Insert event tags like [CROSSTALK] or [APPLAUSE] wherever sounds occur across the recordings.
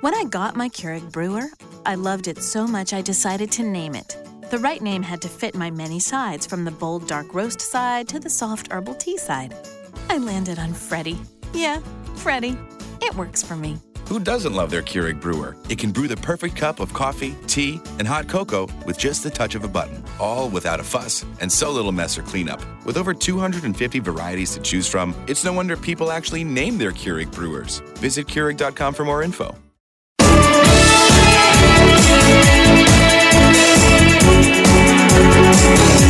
When I got my Keurig brewer, I loved it so much I decided to name it. The right name had to fit my many sides, from the bold dark roast side to the soft herbal tea side. I landed on Freddy. Yeah, Freddy. It works for me. Who doesn't love their Keurig brewer? It can brew the perfect cup of coffee, tea, and hot cocoa with just the touch of a button, all without a fuss and so little mess or cleanup. With over 250 varieties to choose from, it's no wonder people actually name their Keurig brewers. Visit Keurig.com for more info. Thank you.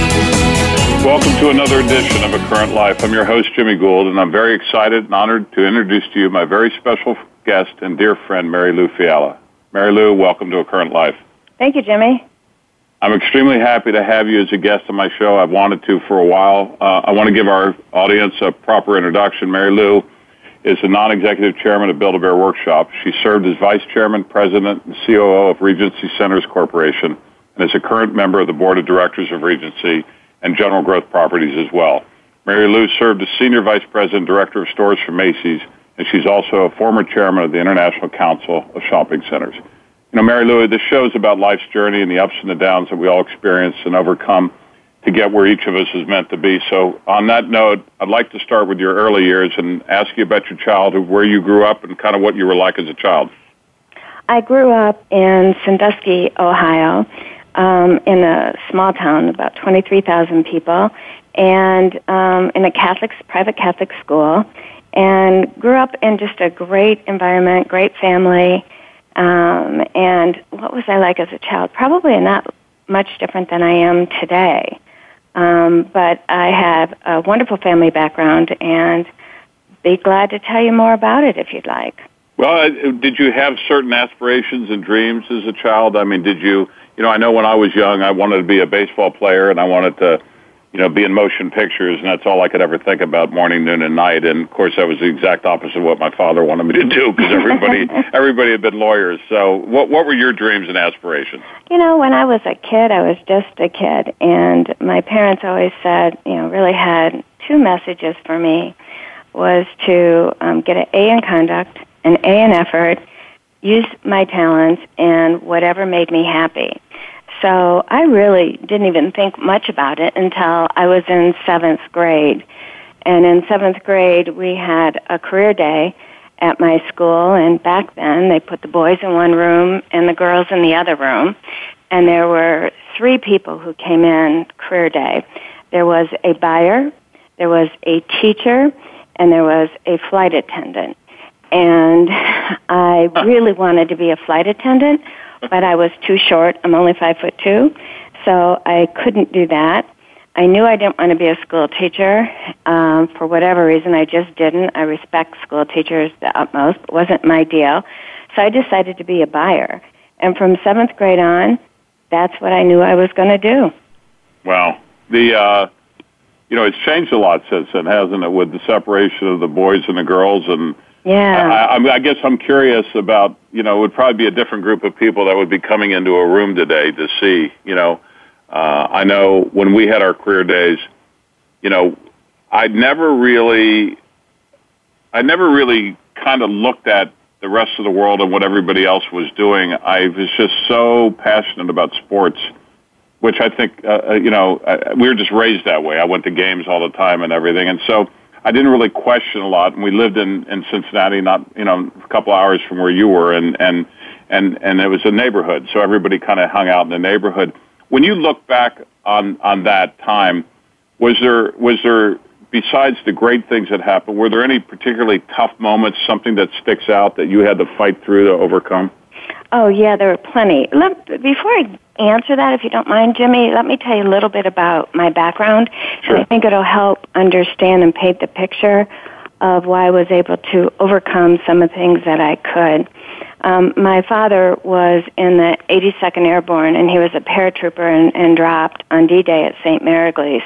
Welcome to another edition of A Current Life. I'm your host, Jimmy Gould, and I'm very excited and honored to introduce to you my very special guest and dear friend, Mary Lou Fiala. Mary Lou, welcome to A Current Life. Thank you, Jimmy. I'm extremely happy to have you as a guest on my show. I've wanted to for a while. Uh, I want to give our audience a proper introduction. Mary Lou is the non-executive chairman of Build-A-Bear Workshop. She served as vice chairman, president, and COO of Regency Centers Corporation, and is a current member of the board of directors of Regency and General Growth Properties as well. Mary Lou served as Senior Vice President, Director of Stores for Macy's, and she's also a former chairman of the International Council of Shopping Centers. You know, Mary Lou, this show is about life's journey and the ups and the downs that we all experience and overcome to get where each of us is meant to be. So, on that note, I'd like to start with your early years and ask you about your childhood, where you grew up, and kind of what you were like as a child. I grew up in Sandusky, Ohio, um, in a small town, about 23,000 people, and um, in a Catholic, private Catholic school, and grew up in just a great environment, great family. Um, and what was I like as a child? Probably not much different than I am today. Um, but I have a wonderful family background, and be glad to tell you more about it if you'd like. Well, did you have certain aspirations and dreams as a child? I mean, did you you know, I know when I was young, I wanted to be a baseball player and I wanted to, you know, be in motion pictures, and that's all I could ever think about morning, noon, and night. And of course, that was the exact opposite of what my father wanted me to do because everybody, [LAUGHS] everybody had been lawyers. So, what what were your dreams and aspirations? You know, when I was a kid, I was just a kid, and my parents always said, you know, really had two messages for me was to um, get an A in conduct, an A in effort, use my talents, and whatever made me happy. So I really didn't even think much about it until I was in seventh grade. And in seventh grade, we had a career day at my school, and back then they put the boys in one room and the girls in the other room. And there were three people who came in career day. There was a buyer, there was a teacher, and there was a flight attendant. And [LAUGHS] I really wanted to be a flight attendant but I was too short. I'm only five foot two, so I couldn't do that. I knew I didn't want to be a school teacher. Um, for whatever reason, I just didn't. I respect school teachers the utmost, but wasn't my deal. So I decided to be a buyer. And from seventh grade on, that's what I knew I was going to do. Wow. The, uh, you know, it's changed a lot since then, hasn't it, with the separation of the boys and the girls and yeah. I, I, I guess I'm curious about, you know, it would probably be a different group of people that would be coming into a room today to see, you know. Uh, I know when we had our career days, you know, I never really, I never really kind of looked at the rest of the world and what everybody else was doing. I was just so passionate about sports, which I think, uh, uh you know, uh, we were just raised that way. I went to games all the time and everything. And so, I didn't really question a lot. And we lived in in Cincinnati, not you know a couple hours from where you were, and and and and it was a neighborhood, so everybody kind of hung out in the neighborhood. When you look back on on that time, was there was there besides the great things that happened, were there any particularly tough moments, something that sticks out that you had to fight through to overcome? Oh yeah, there were plenty. Let, before I answer that, if you don't mind, Jimmy, let me tell you a little bit about my background. Sure. I think it'll help understand and paint the picture of why I was able to overcome some of the things that I could. Um, my father was in the 82nd Airborne, and he was a paratrooper and, and dropped on D-Day at Sainte-Mère-Église.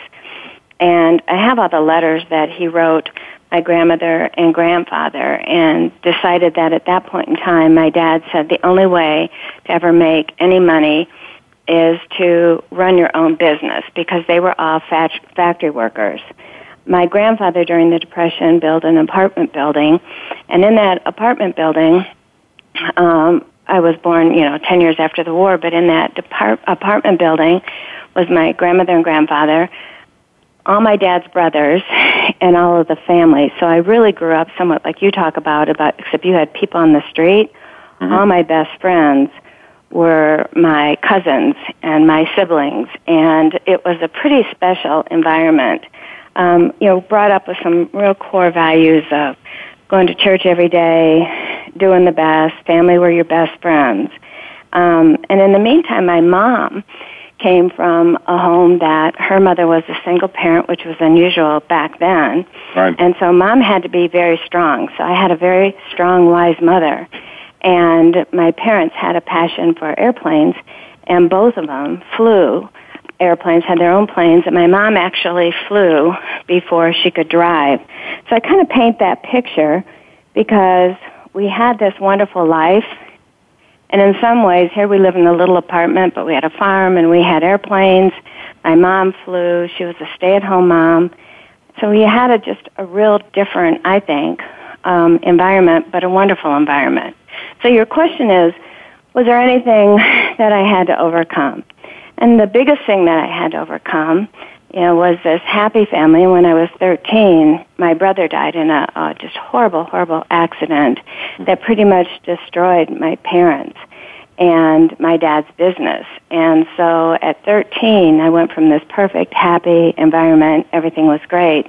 And I have all the letters that he wrote my grandmother and grandfather and decided that at that point in time my dad said the only way to ever make any money is to run your own business because they were all factory workers. My grandfather during the Depression built an apartment building, and in that apartment building, um, I was born, you know, 10 years after the war, but in that depart- apartment building was my grandmother and grandfather, all my dad's brothers, and all of the family. So I really grew up somewhat like you talk about, about except you had people on the street. Mm-hmm. All my best friends were my cousins and my siblings, and it was a pretty special environment. Um, you know, brought up with some real core values of going to church every day, doing the best, family were your best friends. Um, and in the meantime, my mom came from a home that her mother was a single parent, which was unusual back then. Right. And so mom had to be very strong. So I had a very strong, wise mother. And my parents had a passion for airplanes, and both of them flew airplanes, had their own planes, and my mom actually flew before she could drive. So I kind of paint that picture because we had this wonderful life. And in some ways, here we live in a little apartment, but we had a farm and we had airplanes. My mom flew. She was a stay-at-home mom. So we had a just a real different, I think, um, environment, but a wonderful environment. So your question is, was there anything [LAUGHS] that I had to overcome? And the biggest thing that I had to overcome, you know, was this happy family. When I was 13, my brother died in a uh, just horrible, horrible accident that pretty much destroyed my parents and my dad's business. And so at 13, I went from this perfect, happy environment, everything was great,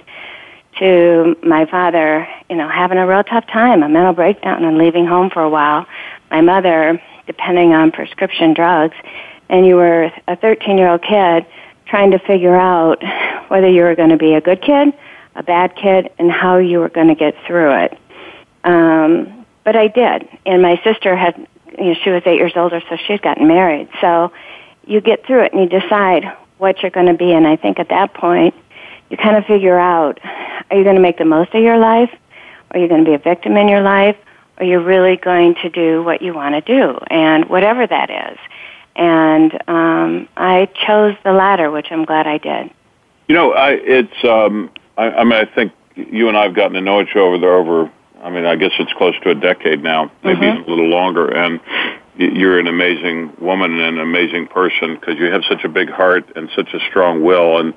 to my father, you know, having a real tough time, a mental breakdown and leaving home for a while. My mother, depending on prescription drugs, and you were a 13 year old kid trying to figure out whether you were going to be a good kid, a bad kid, and how you were going to get through it. Um, but I did, and my sister had, you know, she was eight years older, so she had gotten married. So you get through it and you decide what you're going to be, and I think at that point you kind of figure out are you going to make the most of your life? Are you going to be a victim in your life? Or are you really going to do what you want to do? And whatever that is. And um, I chose the latter, which I'm glad I did. You know, I, it's, um, I, I mean, I think you and I have gotten to know each other over, I mean, I guess it's close to a decade now, maybe mm-hmm. even a little longer. And you're an amazing woman and an amazing person because you have such a big heart and such a strong will. And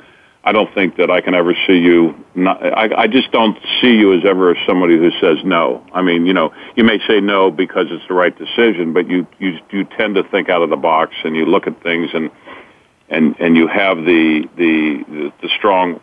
I don't think that I can ever see you. Not, I, I just don't see you as ever somebody who says no. I mean, you know, you may say no because it's the right decision, but you you you tend to think out of the box and you look at things and and and you have the the the, strong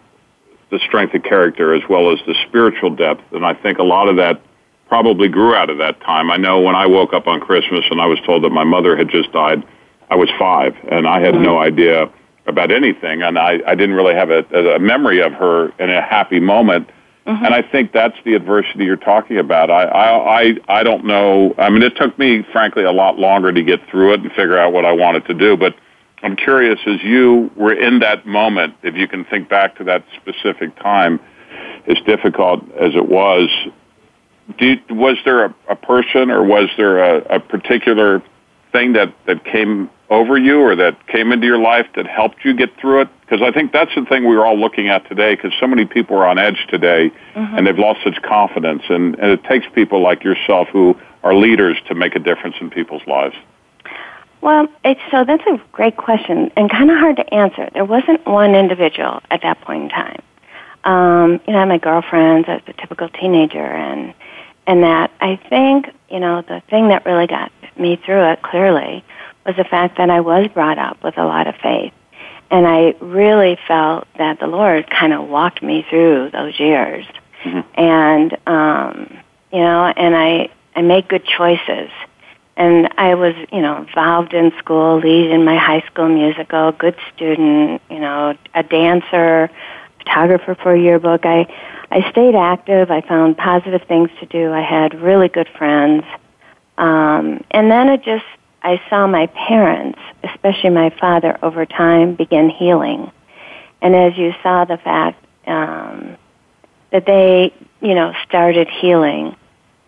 the strength of character as well as the spiritual depth. And I think a lot of that probably grew out of that time. I know when I woke up on Christmas and I was told that my mother had just died, I was five and I had mm-hmm. no idea about anything, and I, I didn't really have a, a memory of her in a happy moment. Mm-hmm. And I think that's the adversity you're talking about. I, I, I, I don't know. I mean, it took me, frankly, a lot longer to get through it and figure out what I wanted to do. But I'm curious, as you were in that moment, if you can think back to that specific time, as difficult as it was, you, was there a, a person or was there a, a particular thing that, that came over you or that came into your life that helped you get through it? Because I think that's the thing we are all looking at today because so many people are on edge today mm-hmm. and they've lost such confidence. And, and it takes people like yourself who are leaders to make a difference in people's lives. Well, it's, so that's a great question and kind of hard to answer. There wasn't one individual at that point in time. Um, you know, I had my girlfriends, I was a typical teenager, and and that I think you know the thing that really got me through it clearly was the fact that I was brought up with a lot of faith. And I really felt that the Lord kind of walked me through those years. Mm-hmm. And, um, you know, and I, I made good choices. And I was, you know, involved in school, lead in my high school musical, good student, you know, a dancer, photographer for a yearbook. I I stayed active. I found positive things to do. I had really good friends. Um, and then it just, I saw my parents, especially my father, over time begin healing. And as you saw the fact um, that they, you know, started healing,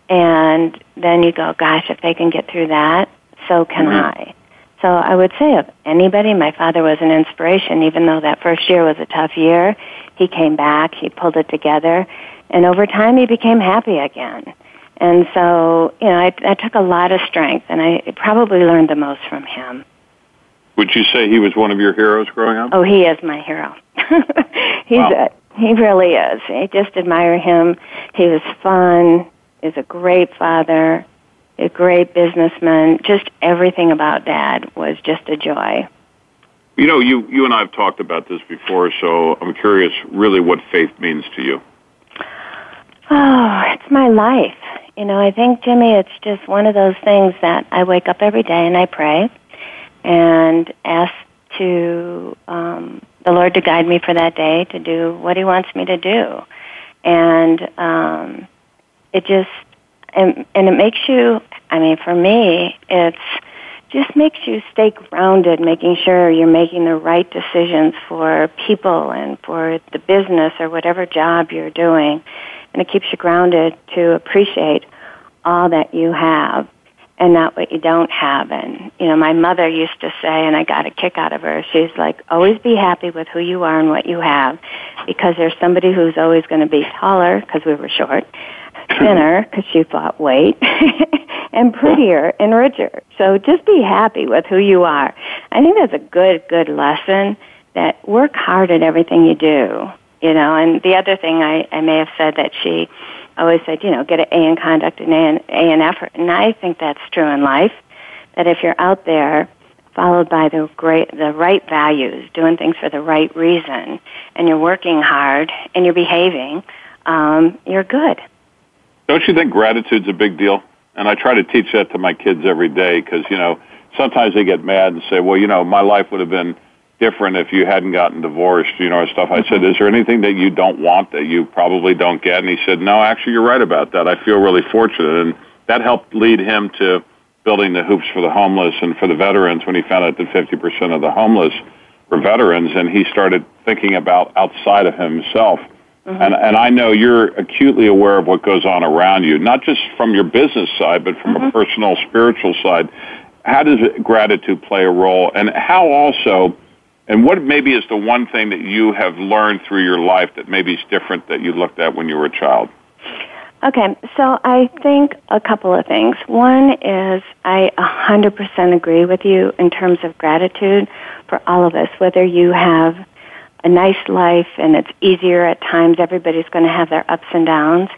and then you go, gosh, if they can get through that, so can mm-hmm. I. So I would say of anybody, my father was an inspiration, even though that first year was a tough year. He came back, he pulled it together, and over time he became happy again. And so, you know, I, I took a lot of strength, and I probably learned the most from him. Would you say he was one of your heroes growing up? Oh, he is my hero. [LAUGHS] He's wow. a, he really is. I just admire him. He was fun. He's a great father a great businessman. Just everything about Dad was just a joy. You know, you you and I have talked about this before, so I'm curious, really, what faith means to you. Oh, it's my life. You know, I think Jimmy, it's just one of those things that I wake up every day and I pray and ask to um, the Lord to guide me for that day to do what He wants me to do, and um, it just and and it makes you i mean for me it's just makes you stay grounded making sure you're making the right decisions for people and for the business or whatever job you're doing. And it keeps you grounded to appreciate all that you have and not what you don't have. And you know my mother used to say and i got a kick out of her she's like always be happy with who you are and what you have because there's somebody who's always going to be taller because we were short thinner [CLEARS THROAT] because she thought weight [LAUGHS] and prettier and richer. So just be happy with who you are. I think that's a good, good lesson that work hard at everything you do, you know, and the other thing I, I may have said that she always said, you know, get an A in conduct and A in, A in effort. And I think that's true in life, that if you're out there followed by the great, the right values, doing things for the right reason, and you're working hard and you're behaving, um, you're good. Don't you think gratitude's a big deal? And I try to teach that to my kids every day because, you know, sometimes they get mad and say, well, you know, my life would have been different if you hadn't gotten divorced, you know, and stuff. I said, mm-hmm. is there anything that you don't want that you probably don't get? And he said, no, actually, you're right about that. I feel really fortunate. And that helped lead him to building the hoops for the homeless and for the veterans when he found out that 50% of the homeless were veterans. And he started thinking about outside of himself Mm-hmm. And, and I know you're acutely aware of what goes on around you, not just from your business side, but from mm-hmm. a personal, spiritual side. How does gratitude play a role? And how also, and what maybe is the one thing that you have learned through your life that maybe is different that you looked at when you were a child? Okay, so I think a couple of things. One is I 100% agree with you in terms of gratitude for all of us, whether you have a nice life and it's easier at times. Everybody's going to have their ups and downs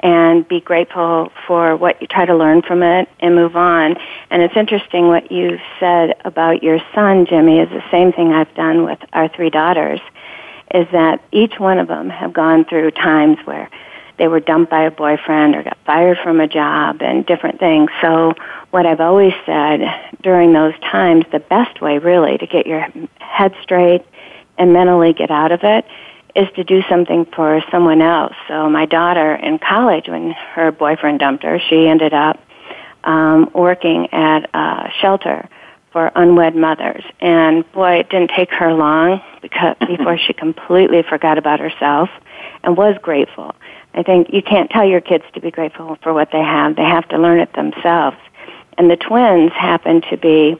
and be grateful for what you try to learn from it and move on. And it's interesting what you said about your son, Jimmy, is the same thing I've done with our three daughters, is that each one of them have gone through times where they were dumped by a boyfriend or got fired from a job and different things. So what I've always said during those times, the best way really to get your head straight and mentally get out of it is to do something for someone else. So my daughter in college, when her boyfriend dumped her, she ended up um, working at a shelter for unwed mothers. And boy, it didn't take her long because [LAUGHS] before she completely forgot about herself and was grateful. I think you can't tell your kids to be grateful for what they have. They have to learn it themselves. And the twins happen to be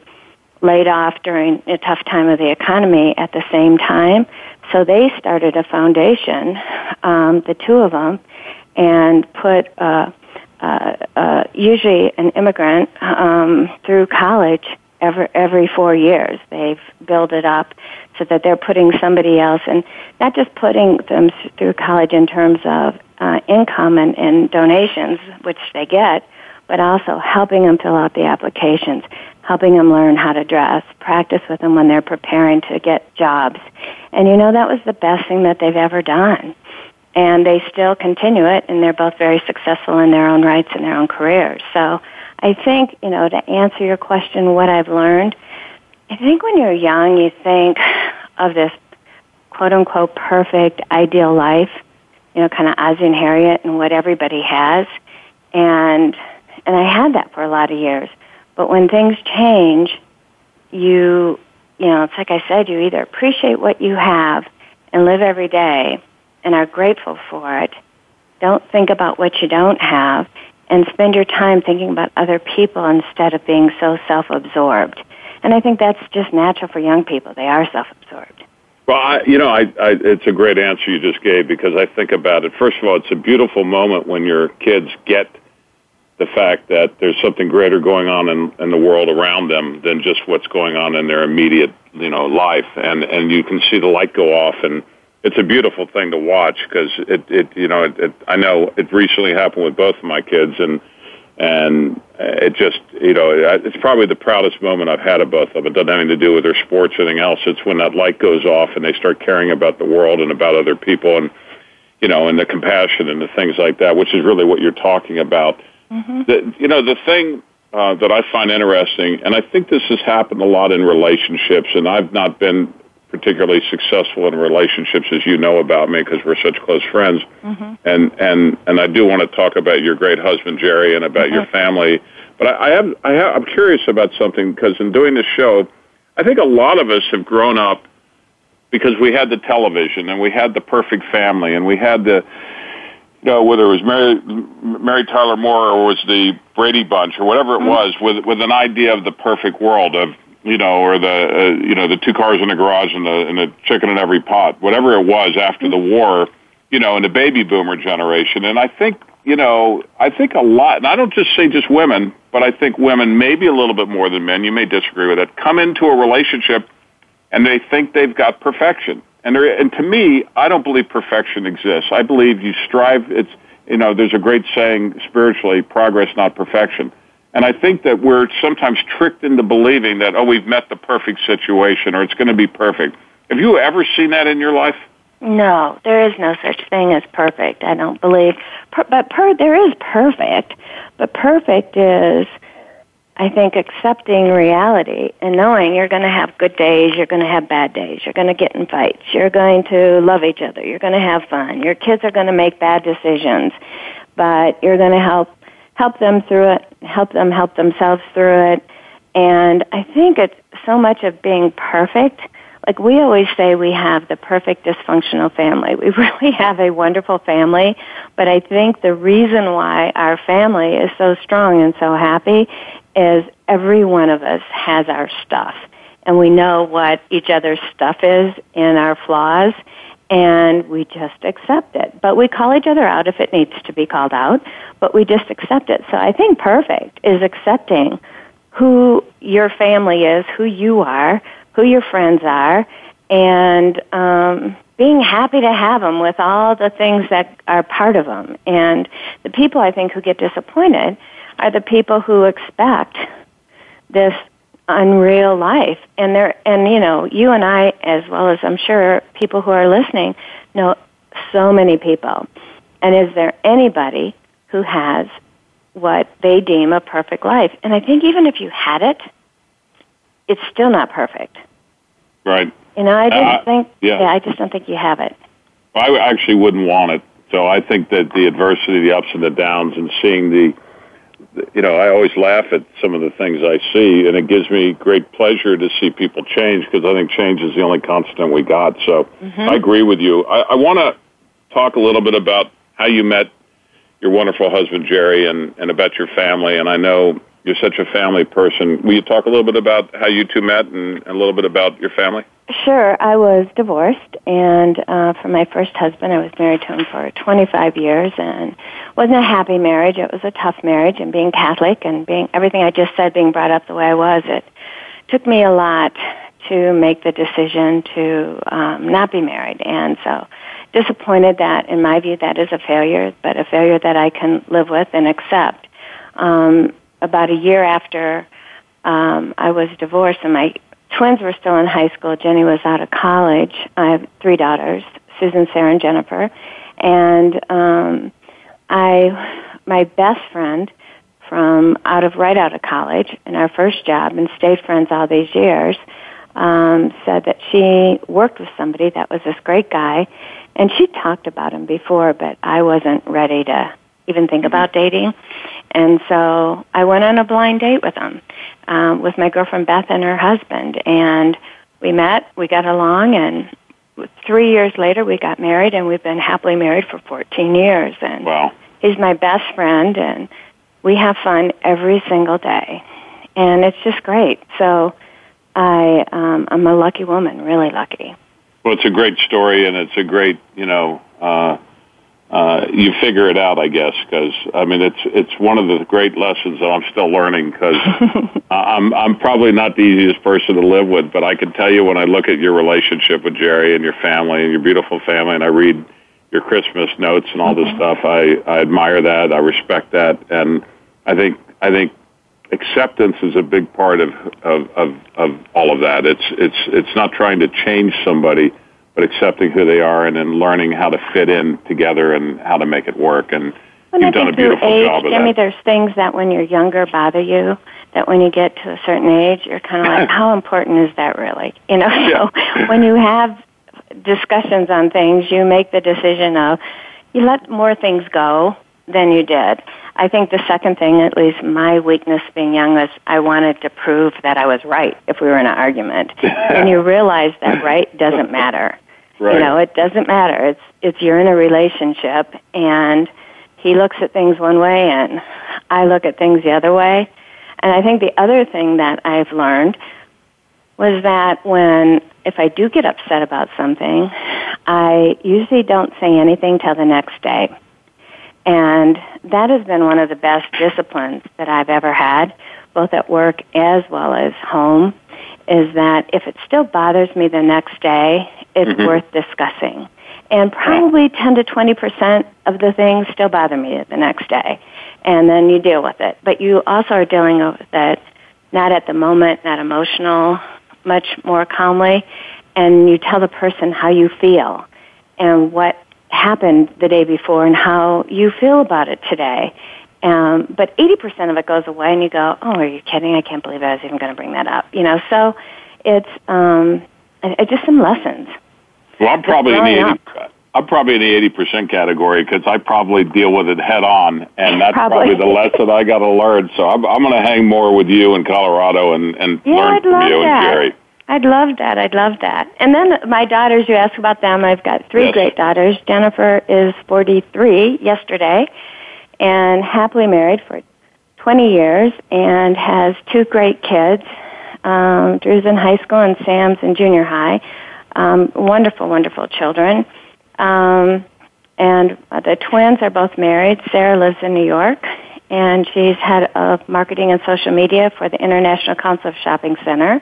laid off during a tough time of the economy at the same time. So they started a foundation, um, the two of them, and put uh, uh, uh, usually an immigrant um, through college every every four years. They've built it up so that they're putting somebody else, and not just putting them through college in terms of uh, income and, and donations, which they get, but also helping them fill out the applications, helping them learn how to dress, practice with them when they're preparing to get jobs. And you know, that was the best thing that they've ever done. And they still continue it, and they're both very successful in their own rights and their own careers. So I think, you know, to answer your question, what I've learned, I think when you're young, you think of this quote unquote perfect ideal life, you know, kind of Ozzie and Harriet and what everybody has. And, and I had that for a lot of years. But when things change, you, you know, it's like I said, you either appreciate what you have and live every day and are grateful for it. Don't think about what you don't have and spend your time thinking about other people instead of being so self-absorbed. And I think that's just natural for young people. They are self-absorbed. Well, I, you know, I, I, it's a great answer you just gave because I think about it. First of all, it's a beautiful moment when your kids get the fact that there's something greater going on in, in the world around them than just what's going on in their immediate, you know, life, and and you can see the light go off, and it's a beautiful thing to watch because it, it, you know, it, it, I know it recently happened with both of my kids, and and it just, you know, it's probably the proudest moment I've had of both of them. It doesn't have anything to do with their sports or anything else. It's when that light goes off and they start caring about the world and about other people, and you know, and the compassion and the things like that, which is really what you're talking about Mm-hmm. The, you know, the thing uh, that I find interesting, and I think this has happened a lot in relationships, and I've not been particularly successful in relationships, as you know about me, because we're such close friends. Mm-hmm. And and and I do want to talk about your great husband Jerry and about mm-hmm. your family. But I, I have I have I'm curious about something because in doing this show, I think a lot of us have grown up because we had the television and we had the perfect family and we had the you know, whether it was Mary, Mary Tyler Moore or was the Brady Bunch or whatever it mm-hmm. was, with with an idea of the perfect world of you know, or the uh, you know the two cars in the garage and the and the chicken in every pot, whatever it was after the war, you know, in the baby boomer generation. And I think you know, I think a lot, and I don't just say just women, but I think women maybe a little bit more than men. You may disagree with it. Come into a relationship and they think they've got perfection and there, and to me, I don't believe perfection exists. I believe you strive. It's you know, there's a great saying spiritually: progress, not perfection. And I think that we're sometimes tricked into believing that oh, we've met the perfect situation or it's going to be perfect. Have you ever seen that in your life? No, there is no such thing as perfect. I don't believe. Per, but per, there is perfect. But perfect is I think accepting reality and knowing you're going to have good days, you're going to have bad days, you're going to get in fights, you're going to love each other, you're going to have fun. Your kids are going to make bad decisions, but you're going to help help them through it, help them help themselves through it. And I think it's so much of being perfect. Like we always say we have the perfect dysfunctional family. [LAUGHS] We really have a wonderful family, but I think the reason why our family is so strong and so happy is every one of us has our stuff and we know what each other's stuff is and our flaws and we just accept it. But we call each other out if it needs to be called out, but we just accept it. So I think perfect is accepting who your family is, who you are, who your friends are, and um, being happy to have them with all the things that are part of them. And the people I think who get disappointed are the people who expect this unreal life. And they're and you know you and I as well as I'm sure people who are listening know so many people. And is there anybody who has what they deem a perfect life? And I think even if you had it it's still not perfect right you know I don't uh, think yeah. yeah I just don't think you have it I actually wouldn't want it so I think that the adversity the ups and the downs and seeing the you know, I always laugh at some of the things I see, and it gives me great pleasure to see people change because I think change is the only constant we got. So mm-hmm. I agree with you. I, I want to talk a little bit about how you met your wonderful husband Jerry, and and about your family. And I know you're such a family person. Will you talk a little bit about how you two met, and, and a little bit about your family? Sure. I was divorced, and uh, for my first husband, I was married to him for 25 years, and wasn't a happy marriage. It was a tough marriage, and being Catholic and being everything I just said, being brought up the way I was, it took me a lot to make the decision to um, not be married, and so disappointed that, in my view, that is a failure, but a failure that I can live with and accept. Um, about a year after um, I was divorced, and my twins were still in high school. Jenny was out of college. I have three daughters, Susan, Sarah, and Jennifer. And um, I, my best friend from out of right out of college, and our first job, and stayed friends all these years. um, said that she worked with somebody that was this great guy, and she talked about him before, but I wasn't ready to even think about dating. And so I went on a blind date with him, um, with my girlfriend Beth and her husband, and we met, we got along, and three years later we got married, and we've been happily married for 14 years. And wow. he's my best friend, and we have fun every single day, and it's just great. So I, um, I'm a lucky woman, really lucky. Well, it's a great story, and it's a great, you know, uh, uh, you figure it out, I guess, because I mean, it's it's one of the great lessons that I'm still learning. Because [LAUGHS] I'm I'm probably not the easiest person to live with, but I can tell you when I look at your relationship with Jerry and your family and your beautiful family, and I read your Christmas notes and all this mm-hmm. stuff, I I admire that, I respect that, and I think I think acceptance is a big part of of of, of all of that. It's it's it's not trying to change somebody but accepting who they are and then learning how to fit in together and how to make it work. And well, you've done a beautiful age, job of Jimmy, that. there's things that when you're younger bother you. That when you get to a certain age, you're kind of like, [LAUGHS] how important is that really? You know. Yeah. So when you have discussions on things, you make the decision of you let more things go than you did. I think the second thing, at least my weakness being young, was I wanted to prove that I was right if we were in an argument. [LAUGHS] and you realize that right doesn't matter. Right. You know, it doesn't matter. It's it's you're in a relationship and he looks at things one way and I look at things the other way. And I think the other thing that I've learned was that when if I do get upset about something, I usually don't say anything till the next day. And that has been one of the best disciplines that I've ever had, both at work as well as home, is that if it still bothers me the next day, it's mm-hmm. worth discussing. And probably 10 to 20% of the things still bother me the next day. And then you deal with it. But you also are dealing with it not at the moment, not emotional, much more calmly. And you tell the person how you feel and what happened the day before and how you feel about it today. Um, but 80% of it goes away and you go, oh, are you kidding? I can't believe I was even going to bring that up. You know, so it's um, I, I just some lessons. Well, I'm probably in the 80, I'm probably in the 80 percent category because I probably deal with it head on, and that's probably, probably the lesson I got to learn. So I'm, I'm going to hang more with you in Colorado and, and yeah, learn I'd from you that. and Jerry. I'd love that. I'd love that. And then my daughters, you ask about them. I've got three yes. great daughters. Jennifer is 43 yesterday and happily married for 20 years and has two great kids. Um, Drew's in high school and Sam's in junior high. Um, wonderful, wonderful children. Um, and the twins are both married. Sarah lives in New York, and she's head of marketing and social media for the International Council of Shopping Center,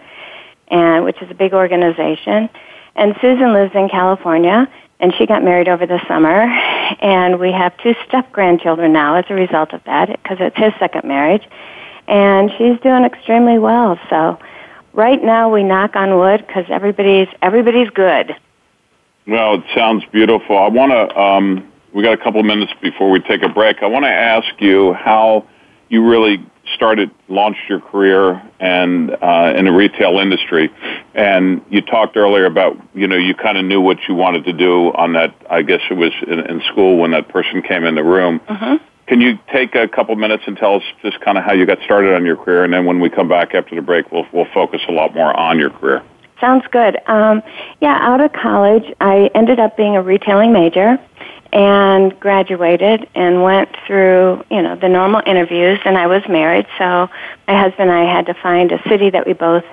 and which is a big organization. And Susan lives in California, and she got married over the summer, [LAUGHS] and we have two step grandchildren now as a result of that because it's his second marriage, and she's doing extremely well. So right now we knock on wood because everybody's everybody's good. Well, it sounds beautiful. I want to. Um, we got a couple minutes before we take a break. I want to ask you how you really started, launched your career, and uh, in the retail industry. And you talked earlier about you know you kind of knew what you wanted to do on that. I guess it was in, in school when that person came in the room. Uh-huh. Can you take a couple minutes and tell us just kind of how you got started on your career, and then when we come back after the break, we'll we'll focus a lot more on your career. Sounds good. Um, yeah, out of college, I ended up being a retailing major and graduated and went through, you know, the normal interviews and I was married, so my husband and I had to find a city that we both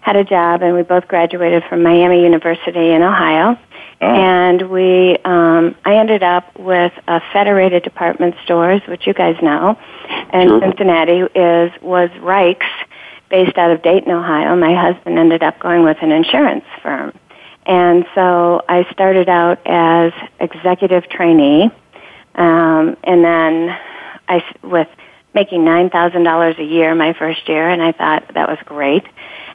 had a job and we both graduated from Miami University in Ohio. Oh. And we, um, I ended up with a Federated Department Stores, which you guys know, and Sure. Cincinnati is was Rike's, based out of Dayton, Ohio. My husband ended up going with an insurance firm, and so I started out as executive trainee, um, and then I with making nine thousand dollars a year my first year, and I thought that was great,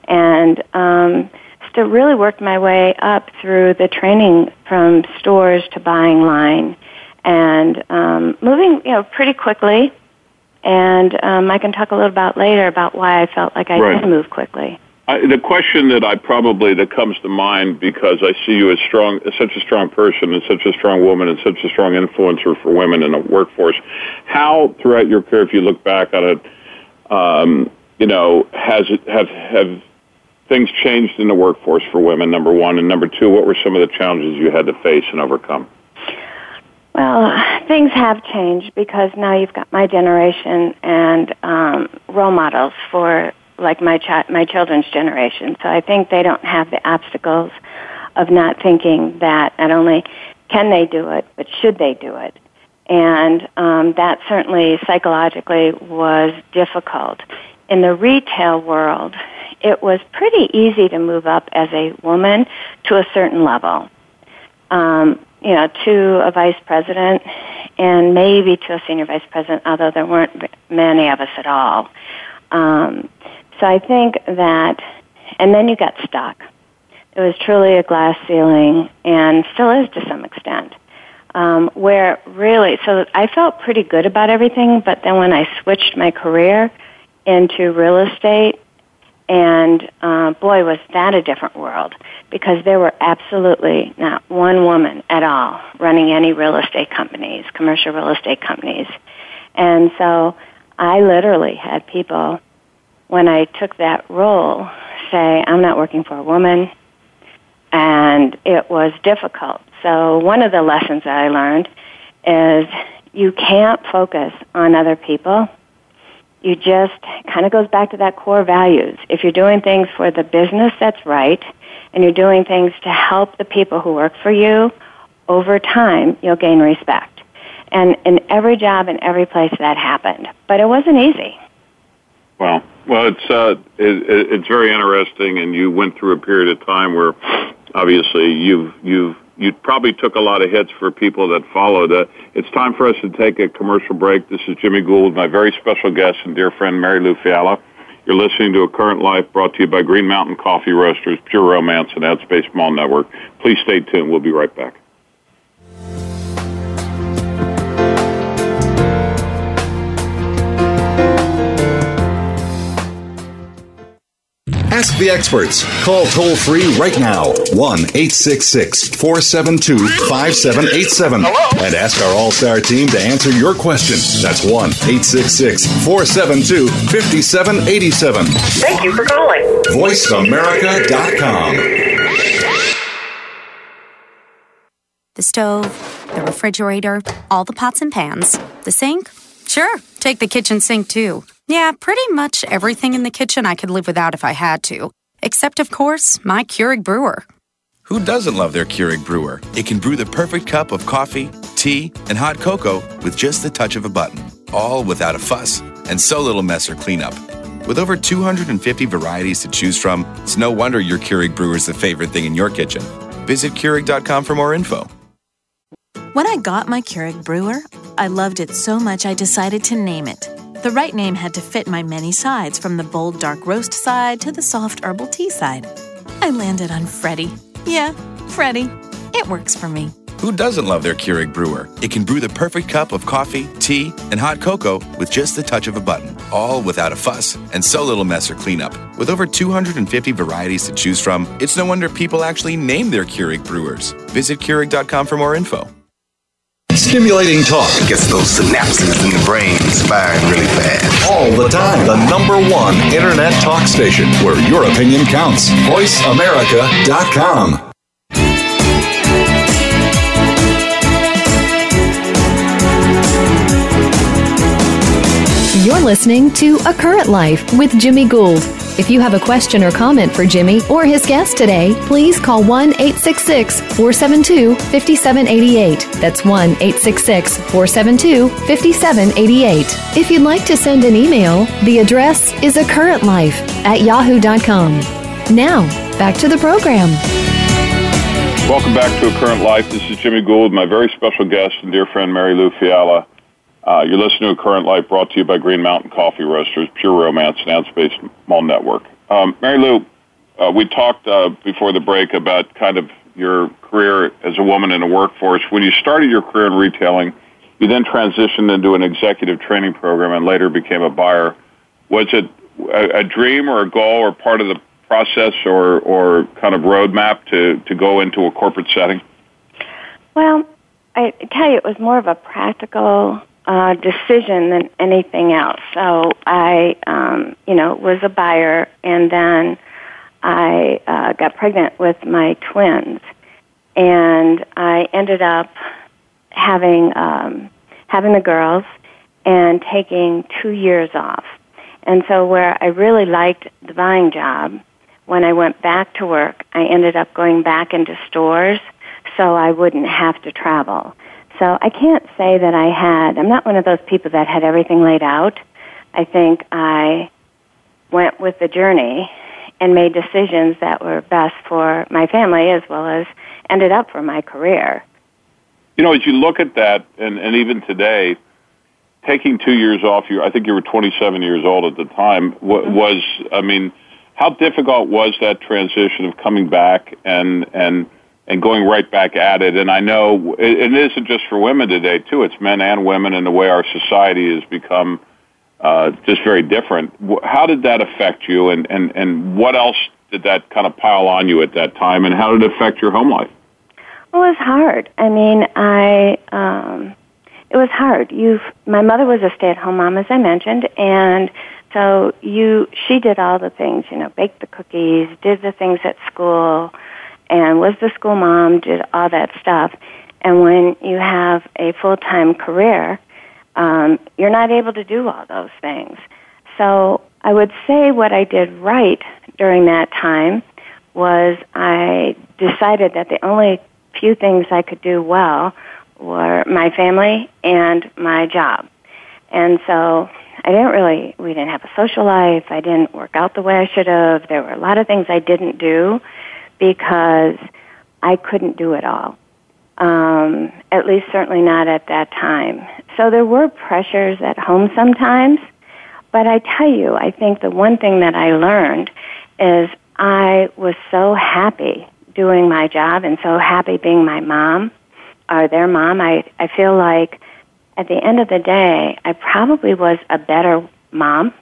and um, still really worked my way up through the training from stores to buying line, and um, moving you know pretty quickly. And um, I can talk a little about later about why I felt like I Right. did move quickly. I, the question that I probably that comes to mind because I see you as strong, as such a strong person, and such a strong woman, and such a strong influencer for women in the workforce. How throughout your career, if you look back on it, um, you know, has it have have things changed in the workforce for women? Number one, and number two, what were some of the challenges you had to face and overcome? Well, things have changed because now you've got my generation and um, role models for like my chi- my children's generation. So I think they don't have the obstacles of not thinking that not only can they do it, but should they do it. And um, that certainly psychologically was difficult. In the retail world, it was pretty easy to move up as a woman to a certain level. Um, you know, to a vice president and maybe to a senior vice president, although there weren't many of us at all. Um, so I think that, and then you got stuck. It was truly a glass ceiling, and still is to some extent. Um, where really, so I felt pretty good about everything, but then when I switched my career into real estate, and uh, boy, was that a different world because there were absolutely not one woman at all running any real estate companies, commercial real estate companies. And so I literally had people when I took that role say, I'm not working for a woman. And it was difficult. So one of the lessons that I learned is you can't focus on other people. You just kind of goes back to that core values. If you're doing things for the business that's right, and you're doing things to help the people who work for you, over time you'll gain respect. And in every job and every place that happened. But it wasn't easy. Wow. Well, it's uh, it, it's very interesting, and you went through a period of time where obviously you've you've you probably took a lot of hits for people that followed. Uh, it's time for us to take a commercial break. This is Jimmy Gould, my very special guest and dear friend Mary Lou Fiala. You're listening to A Current Life brought to you by Green Mountain Coffee Roasters, Pure Romance, and Outspace Mall Network. Please stay tuned. We'll be right back. Ask the experts. Call toll free right now 1 866 472 5787 and ask our All Star team to answer your question. That's 1 866 472 5787. Thank you for calling. VoiceAmerica.com. The stove, the refrigerator, all the pots and pans, the sink. Sure, take the kitchen sink too. Yeah, pretty much everything in the kitchen I could live without if I had to. Except, of course, my Keurig brewer. Who doesn't love their Keurig brewer? It can brew the perfect cup of coffee, tea, and hot cocoa with just the touch of a button, all without a fuss and so little mess or cleanup. With over 250 varieties to choose from, it's no wonder your Keurig brewer is the favorite thing in your kitchen. Visit Keurig.com for more info. When I got my Keurig brewer, I loved it so much I decided to name it. The right name had to fit my many sides, from the bold dark roast side to the soft herbal tea side. I landed on Freddie. Yeah, Freddie. It works for me. Who doesn't love their Keurig brewer? It can brew the perfect cup of coffee, tea, and hot cocoa with just the touch of a button, all without a fuss and so little mess or cleanup. With over 250 varieties to choose from, it's no wonder people actually name their Keurig brewers. Visit Keurig.com for more info. Stimulating talk Gets those synapses in the brain firing really fast. all the time. The number one internet talk station where your opinion counts. VoiceAmerica.com. You're listening to A Current Life with Jimmy Gould. If you have a question or comment for Jimmy or his guest today, please call 1 866 472 5788. That's 1 866 472 5788. If you'd like to send an email, the address is a current life at yahoo.com. Now, back to the program. Welcome back to A Current Life. This is Jimmy Gould, my very special guest and dear friend Mary Lou Fiala. Uh, you're listening to Current Life brought to you by Green Mountain Coffee Roasters, Pure Romance, and Outspace Mall Network. Um, Mary Lou, uh, we talked uh, before the break about kind of your career as a woman in the workforce. When you started your career in retailing, you then transitioned into an executive training program and later became a buyer. Was it a, a dream or a goal or part of the process or or kind of roadmap to to go into a corporate setting? Well, I tell you, it was more of a practical uh, decision than anything else. So I, um, you know, was a buyer, and then I uh, got pregnant with my twins, and I ended up having um, having the girls and taking two years off. And so, where I really liked the buying job, when I went back to work, I ended up going back into stores so I wouldn't have to travel. So I can't say that I had, I'm not one of those people that had everything laid out. I think I went with the journey and made decisions that were best for my family as well as ended up for my career. You know, as you look at that, and, and even today, taking two years off, you I think you were 27 years old at the time, mm-hmm. was, I mean, how difficult was that transition of coming back and, and, and going right back at it. And I know it, it isn't just for women today, too. It's men and women, and the way our society has become uh, just very different. How did that affect you, and, and, and what else did that kind of pile on you at that time, and how did it affect your home life? Well, it was hard. I mean, I um, it was hard. You've my mother was a stay-at-home mom, as I mentioned, and so you, she did all the things. You know, baked the cookies, did the things at school and was the school mom, did all that stuff. And when you have a full time career, um, you're not able to do all those things. So I would say what I did right during that time was I decided that the only few things I could do well were my family and my job. And so I didn't really, we didn't have a social life. I didn't work out the way I should have. There were a lot of things I didn't do because I couldn't do it all. Um, at least certainly not at that time. So there were pressures at home sometimes, but I tell you, I think the one thing that I learned is I was so happy doing my job and so happy being my mom or their mom. I, I feel like at the end of the day, I probably was a better mom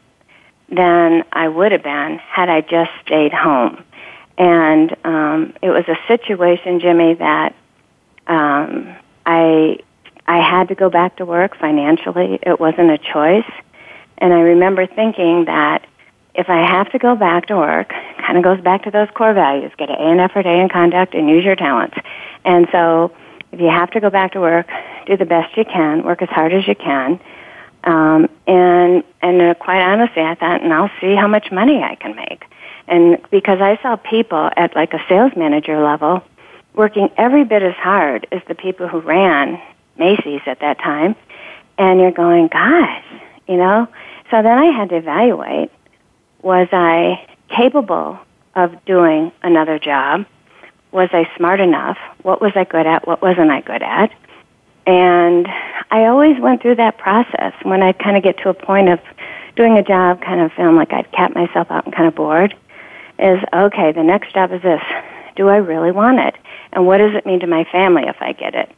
than I would have been had I just stayed home. And um, it was a situation, Jimmy, that um, I I had to go back to work financially. It wasn't a choice. And I remember thinking that if I have to go back to work, kind of goes back to those core values: get an A in effort, A day in conduct, and use your talents. And so, if you have to go back to work, do the best you can, work as hard as you can. Um, and and uh, quite honestly, I thought, and I'll see how much money I can make. And because I saw people at like a sales manager level working every bit as hard as the people who ran Macy's at that time, and you're going, gosh, you know? So then I had to evaluate was I capable of doing another job? Was I smart enough? What was I good at? What wasn't I good at? And I always went through that process when I kind of get to a point of doing a job, kind of feeling like I'd capped myself out and kind of bored is okay, the next job is this. Do I really want it? And what does it mean to my family if I get it?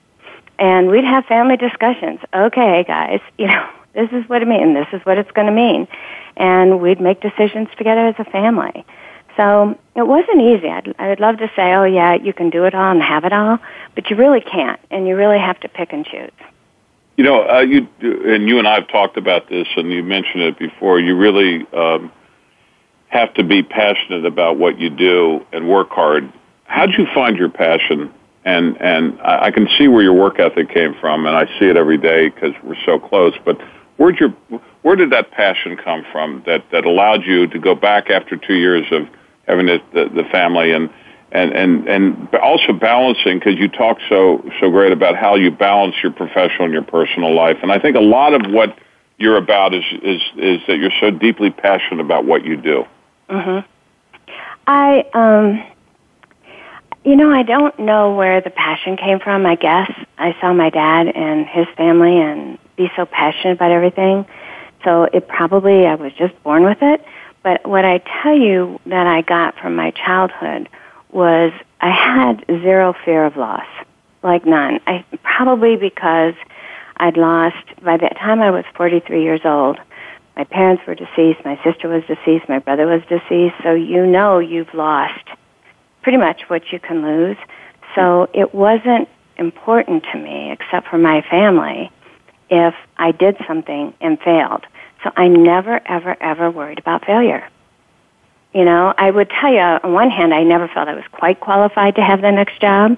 And we'd have family discussions. Okay, guys, [LAUGHS] you know, this is what it means, this is what it's going to mean. And we'd make decisions together as a family. So it wasn't easy. I'd, I'd love to say, oh yeah, you can do it all and have it all, but you really can't, and you really have to pick and choose. You know, uh, you and you and I have talked about this, and you mentioned it before. You really um, have to be passionate about what you do and work hard. How did you find your passion? And and I can see where your work ethic came from, and I see it every day because we're so close. But where'd your where did that passion come from that that allowed you to go back after two years of having the the, the family and and and and also balancing because you talk so so great about how you balance your professional and your personal life. And I think a lot of what you're about is is is that you're so deeply passionate about what you do. Mhm. I um you know, I don't know where the passion came from. I guess I saw my dad and his family and be so passionate about everything. So it probably I was just born with it. But what I tell you that I got from my childhood was I had zero fear of loss, like none. I probably because I'd lost by the time I was 43 years old, My parents were deceased. My sister was deceased. My brother was deceased. So you know you've lost pretty much what you can lose. So it wasn't important to me, except for my family, if I did something and failed. So I never, ever, ever worried about failure. You know, I would tell you, on one hand, I never felt I was quite qualified to have the next job,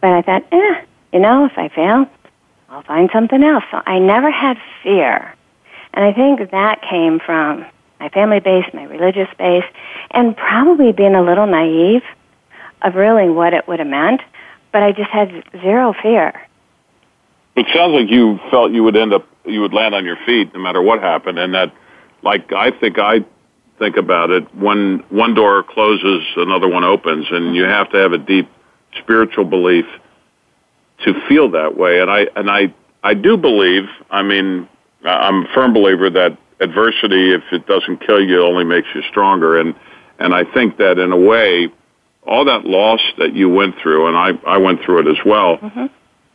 but I thought, eh, you know, if I fail, I'll find something else. So I never had fear. And I think that came from my family base, my religious base, and probably being a little naive of really what it would have meant, but I just had zero fear. It sounds like you felt you would end up, you would land on your feet no matter what happened, and that, like I think I think about it, when one door closes, another one opens, and you have to have a deep spiritual belief to feel that way. And I and I I do believe. I mean, I'm a firm believer that adversity, if it doesn't kill you, only makes you stronger. And and I think that in a way, all that loss that you went through, and I I went through it as well. Mm-hmm.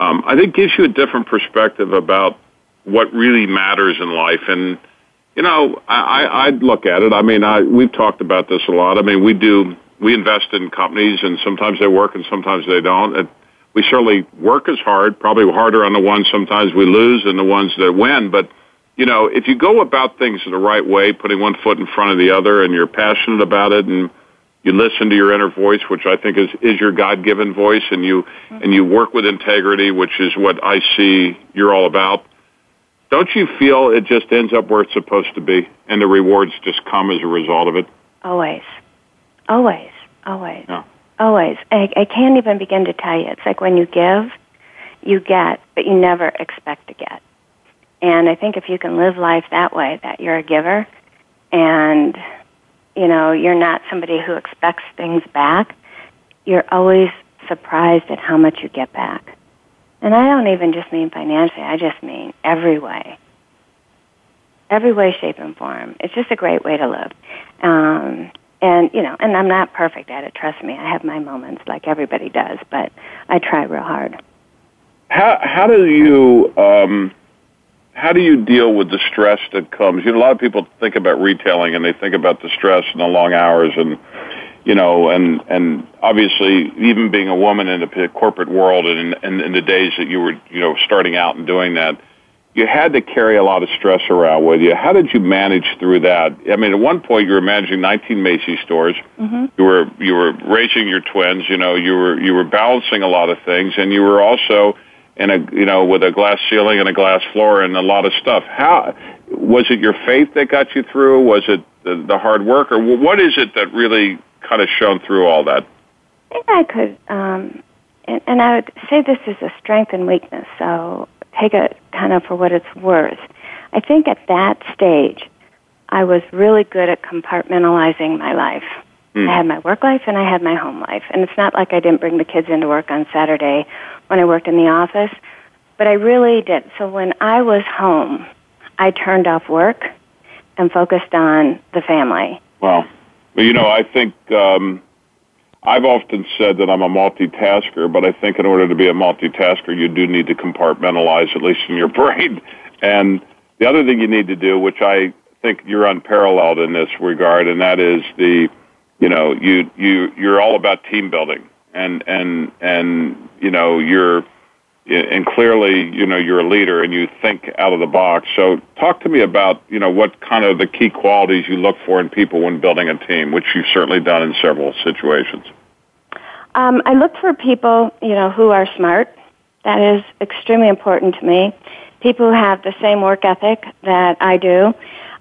Um, I think gives you a different perspective about what really matters in life. And you know, I, I I'd look at it. I mean, I we've talked about this a lot. I mean, we do we invest in companies, and sometimes they work, and sometimes they don't. And we certainly work as hard, probably harder on the ones sometimes we lose than the ones that win. But you know, if you go about things the right way, putting one foot in front of the other, and you're passionate about it, and you listen to your inner voice, which I think is is your God given voice, and you mm-hmm. and you work with integrity, which is what I see you're all about. Don't you feel it just ends up where it's supposed to be, and the rewards just come as a result of it? Always, always, always, yeah. Always. I, I can't even begin to tell you. It's like when you give, you get, but you never expect to get. And I think if you can live life that way, that you're a giver, and you know, you're not somebody who expects things back. You're always surprised at how much you get back. And I don't even just mean financially, I just mean every way. Every way, shape, and form. It's just a great way to live. Um, and, you know, and I'm not perfect at it, trust me. I have my moments like everybody does, but I try real hard. How, how do you, um, how do you deal with the stress that comes? You know, a lot of people think about retailing and they think about the stress and the long hours and you know, and and obviously even being a woman in the corporate world and in, in the days that you were you know starting out and doing that, you had to carry a lot of stress around with you. How did you manage through that? I mean, at one point you were managing 19 Macy's stores. Mm-hmm. You were you were raising your twins. You know, you were you were balancing a lot of things, and you were also in a you know with a glass ceiling and a glass floor and a lot of stuff. How was it your faith that got you through? Was it the, the hard work, or what is it that really kind of shone through all that? I think I could, um, and, and I would say this is a strength and weakness. So take it kind of for what it's worth. I think at that stage, I was really good at compartmentalizing my life. Mm. I had my work life and I had my home life. And it's not like I didn't bring the kids into work on Saturday when I worked in the office, but I really did. So when I was home, I turned off work and focused on the family. Well, well you know, I think um, I've often said that I'm a multitasker, but I think in order to be a multitasker, you do need to compartmentalize, at least in your [LAUGHS] brain. And the other thing you need to do, which I think you're unparalleled in this regard, and that is the you know you you you're all about team building and and and you know you're and clearly you know you're a leader and you think out of the box. So talk to me about you know what kind of the key qualities you look for in people when building a team which you've certainly done in several situations. Um, i look for people you know who are smart. That is extremely important to me. People who have the same work ethic that i do.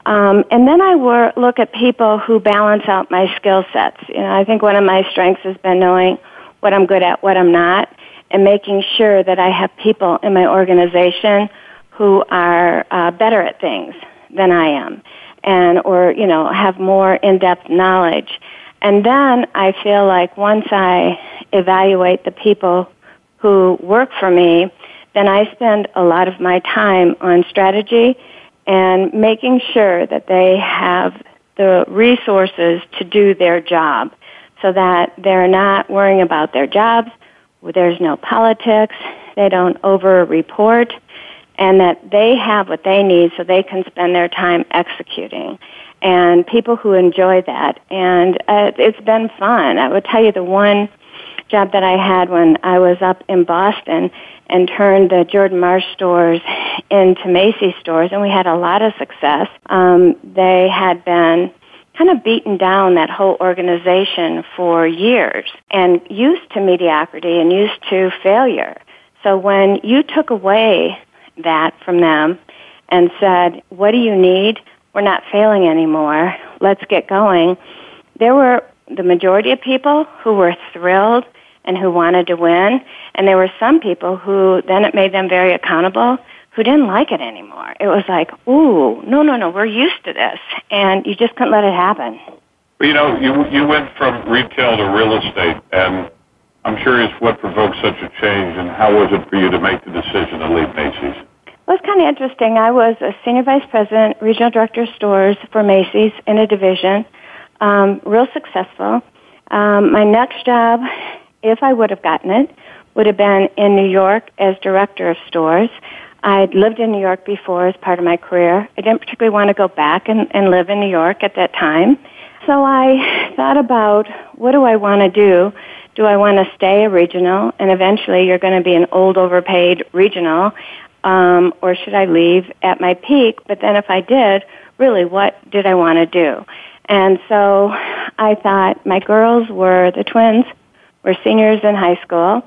Um, and then I wor- look at people who balance out my skill sets. You know, I think one of my strengths has been knowing what I'm good at, what I'm not, and making sure that I have people in my organization who are uh, better at things than I am, and or you know have more in-depth knowledge. And then I feel like once I evaluate the people who work for me, then I spend a lot of my time on strategy and making sure that they have the resources to do their job so that they're not worrying about their jobs. There's no politics. They don't over report. and that they have what they need so they can spend their time executing. And people who enjoy that. And uh, it's been fun. I would tell you the one job that I had when I was up in Boston and turned the Jordan Marsh stores into Macy's stores, and we had a lot of success. Um, they had been kind of beaten down that whole organization for years and used to mediocrity and used to failure. So when you took away that from them and said, what do you need? We're not failing anymore. Let's get going. There were the majority of people who were thrilled and who wanted to win. And there were some people who then it made them very accountable who didn't like it anymore. It was like, ooh, no, no, no, we're used to this, and you just couldn't let it happen. Well, you know, you you went from retail to real estate, and I'm curious what provoked such a change, and how was it for you to make the decision to leave Macy's? Well, it's kind of interesting. I was a senior vice president, regional director of stores for Macy's in a division, um, real successful. Um, my next job, if I would have gotten it, would have been in New York as director of stores. I'd lived in New York before as part of my career. I didn't particularly want to go back and, and live in New York at that time. So I thought about what do I want to do? Do I want to stay a regional and eventually you're going to be an old overpaid regional? Um, or should I leave at my peak? But then if I did, really what did I want to do? And so I thought my girls were, the twins were seniors in high school.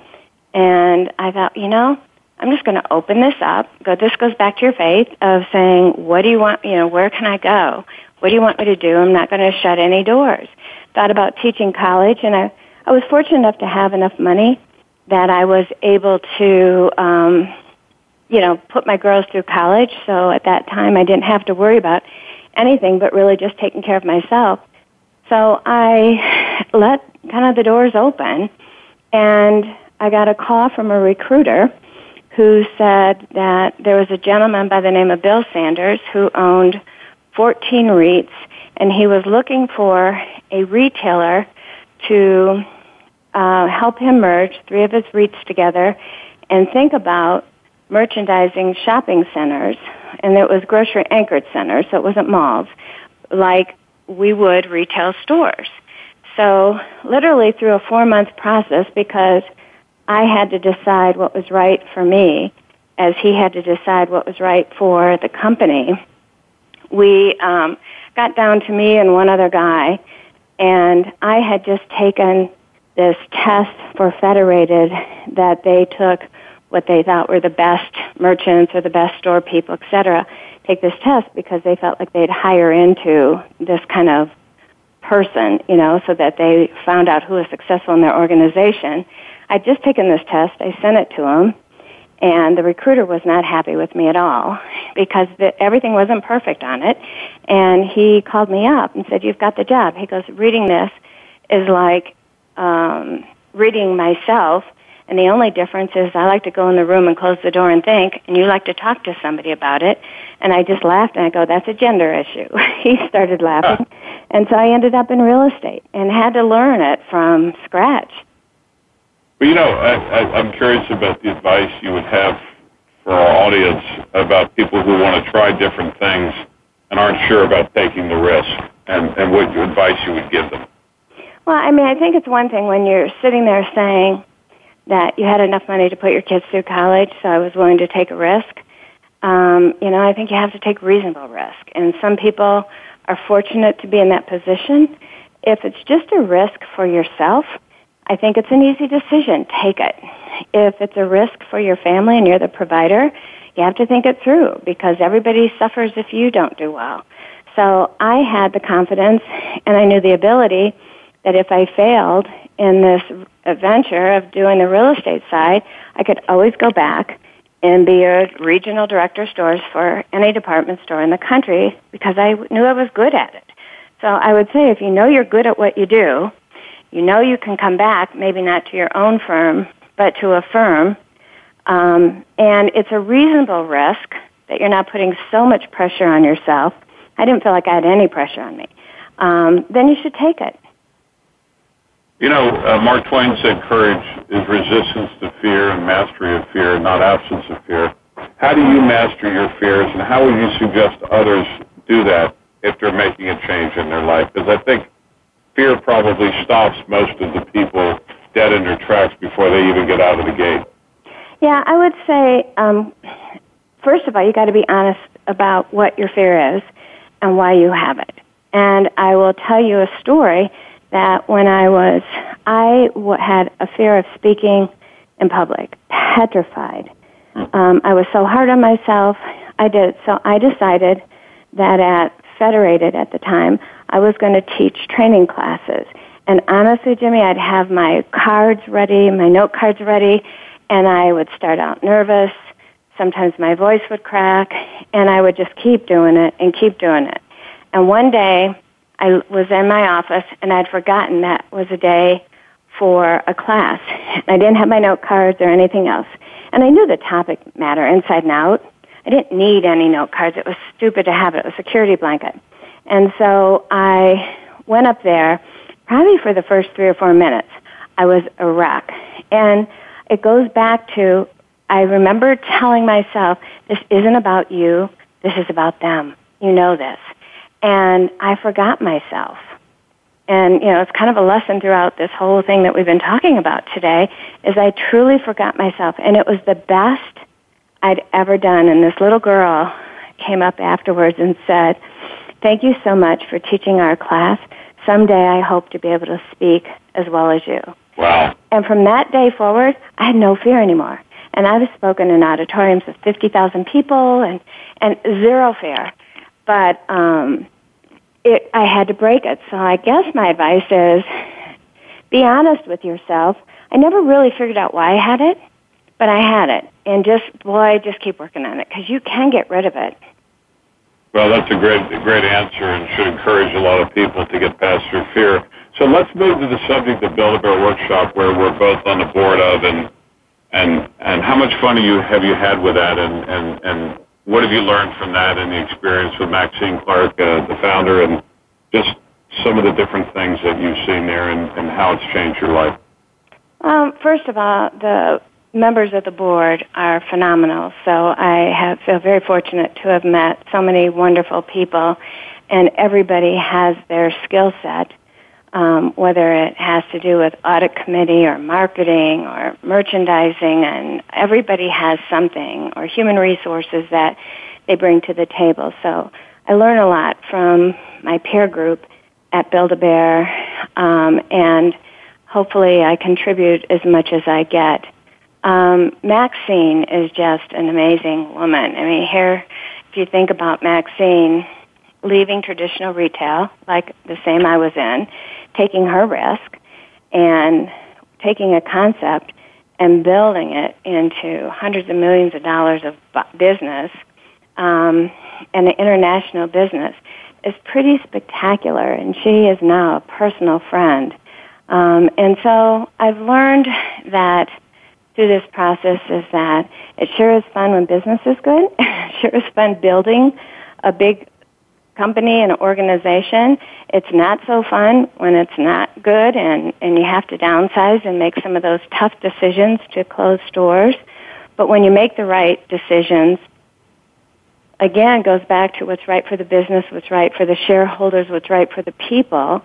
And I thought, you know, I'm just going to open this up. Go. This goes back to your faith of saying, what do you want? You know, where can I go? What do you want me to do? I'm not going to shut any doors. Thought about teaching college, and I I was fortunate enough to have enough money that I was able to, um, you know, put my girls through college. So at that time, I didn't have to worry about anything but really just taking care of myself. So I let kind of the doors open, and I got a call from a recruiter who said that there was a gentleman by the name of Bill Sanders who owned 14 REITs, and he was looking for a retailer to uh, help him merge three of his REITs together and think about merchandising shopping centers, and it was grocery anchored centers, so it wasn't malls, like we would retail stores. So literally through a four month process because I had to decide what was right for me as he had to decide what was right for the company. We um, got down to me and one other guy, and I had just taken this test for Federated that they took what they thought were the best merchants or the best store people, et cetera, take this test because they felt like they'd hire into this kind of person, you know, so that they found out who was successful in their organization. I'd just taken this test. I sent it to him, and the recruiter was not happy with me at all because the, everything wasn't perfect on it. And he called me up and said, "You've got the job." He goes, "Reading this is like um, reading myself." And the only difference is I like to go in the room and close the door and think, and you like to talk to somebody about it. And I just laughed and I go, that's a gender issue. [LAUGHS] he started laughing. And so I ended up in real estate and had to learn it from scratch. Well, you know, I, I, I'm curious about the advice you would have for our audience about people who want to try different things and aren't sure about taking the risk, and, and what advice you would give them. Well, I mean, I think it's one thing when you're sitting there saying that you had enough money to put your kids through college, so I was willing to take a risk. Um, you know, I think you have to take reasonable risk, and some people are fortunate to be in that position. If it's just a risk for yourself, I think it's an easy decision. Take it. If it's a risk for your family and you're the provider, you have to think it through because everybody suffers if you don't do well. So I had the confidence and I knew the ability that if I failed in this adventure of doing the real estate side, I could always go back and be a regional director of stores for any department store in the country because I knew I was good at it. So I would say if you know you're good at what you do, you know you can come back, maybe not to your own firm, but to a firm, um, and it's a reasonable risk that you're not putting so much pressure on yourself. I didn't feel like I had any pressure on me. Um, then you should take it. You know, uh, Mark Twain said courage is resistance to fear and mastery of fear, not absence of fear. How do you master your fears, and how would you suggest others do that if they're making a change in their life? Because I think fear probably stops most of the people dead in their tracks before they even get out of the gate. Yeah, I would say, um, first of all, you got to be honest about what your fear is and why you have it. And I will tell you a story that when I was, I had a fear of speaking in public, petrified. Um, I was so hard on myself. I did so. I decided that at Federated at the time, I was going to teach training classes. And honestly, Jimmy, I'd have my cards ready, my note cards ready, and I would start out nervous. Sometimes my voice would crack, and I would just keep doing it and keep doing it. And one day, I was in my office, and I'd forgotten that was a day for a class. I didn't have my note cards or anything else. And I knew the topic matter inside and out. I didn't need any note cards. It was stupid to have it. It was a security blanket. And so I went up there, probably for the first three or four minutes. I was a wreck. And it goes back to, I remember telling myself, this isn't about you, this is about them. You know this. And I forgot myself. And, you know, it's kind of a lesson throughout this whole thing that we've been talking about today, is I truly forgot myself. And it was the best I'd ever done. And this little girl came up afterwards and said, Thank you so much for teaching our class. Someday I hope to be able to speak as well as you. Wow. And from that day forward, I had no fear anymore. And I've spoken in auditoriums of 50,000 people and, and zero fear. But um, it, I had to break it. So I guess my advice is be honest with yourself. I never really figured out why I had it, but I had it. And just, boy, just keep working on it because you can get rid of it. Well, that's a great, great answer and should encourage a lot of people to get past their fear. So let's move to the subject of Build-A-Bear Workshop, where we're both on the board of, and and and how much fun you have you had with that, and and and what have you learned from that and the experience with Maxine Clark, uh, the founder, and just some of the different things that you've seen there and, and how it's changed your life? Um, first of all, the members of the board are phenomenal. So I have, feel very fortunate to have met so many wonderful people, and everybody has their skill set. Um, whether it has to do with audit committee or marketing or merchandising, and everybody has something or human resources that they bring to the table. So I learn a lot from my peer group at Build a Bear, um, and hopefully I contribute as much as I get. Um, Maxine is just an amazing woman. I mean, here, if you think about Maxine leaving traditional retail, like the same I was in, taking her risk and taking a concept and building it into hundreds of millions of dollars of business um, and an international business is pretty spectacular. And she is now a personal friend. Um, and so I've learned that through this process is that it sure is fun when business is good. [LAUGHS] sure is fun building a big company and organization. It's not so fun when it's not good and, and you have to downsize and make some of those tough decisions to close stores. But when you make the right decisions, again, goes back to what's right for the business, what's right for the shareholders, what's right for the people.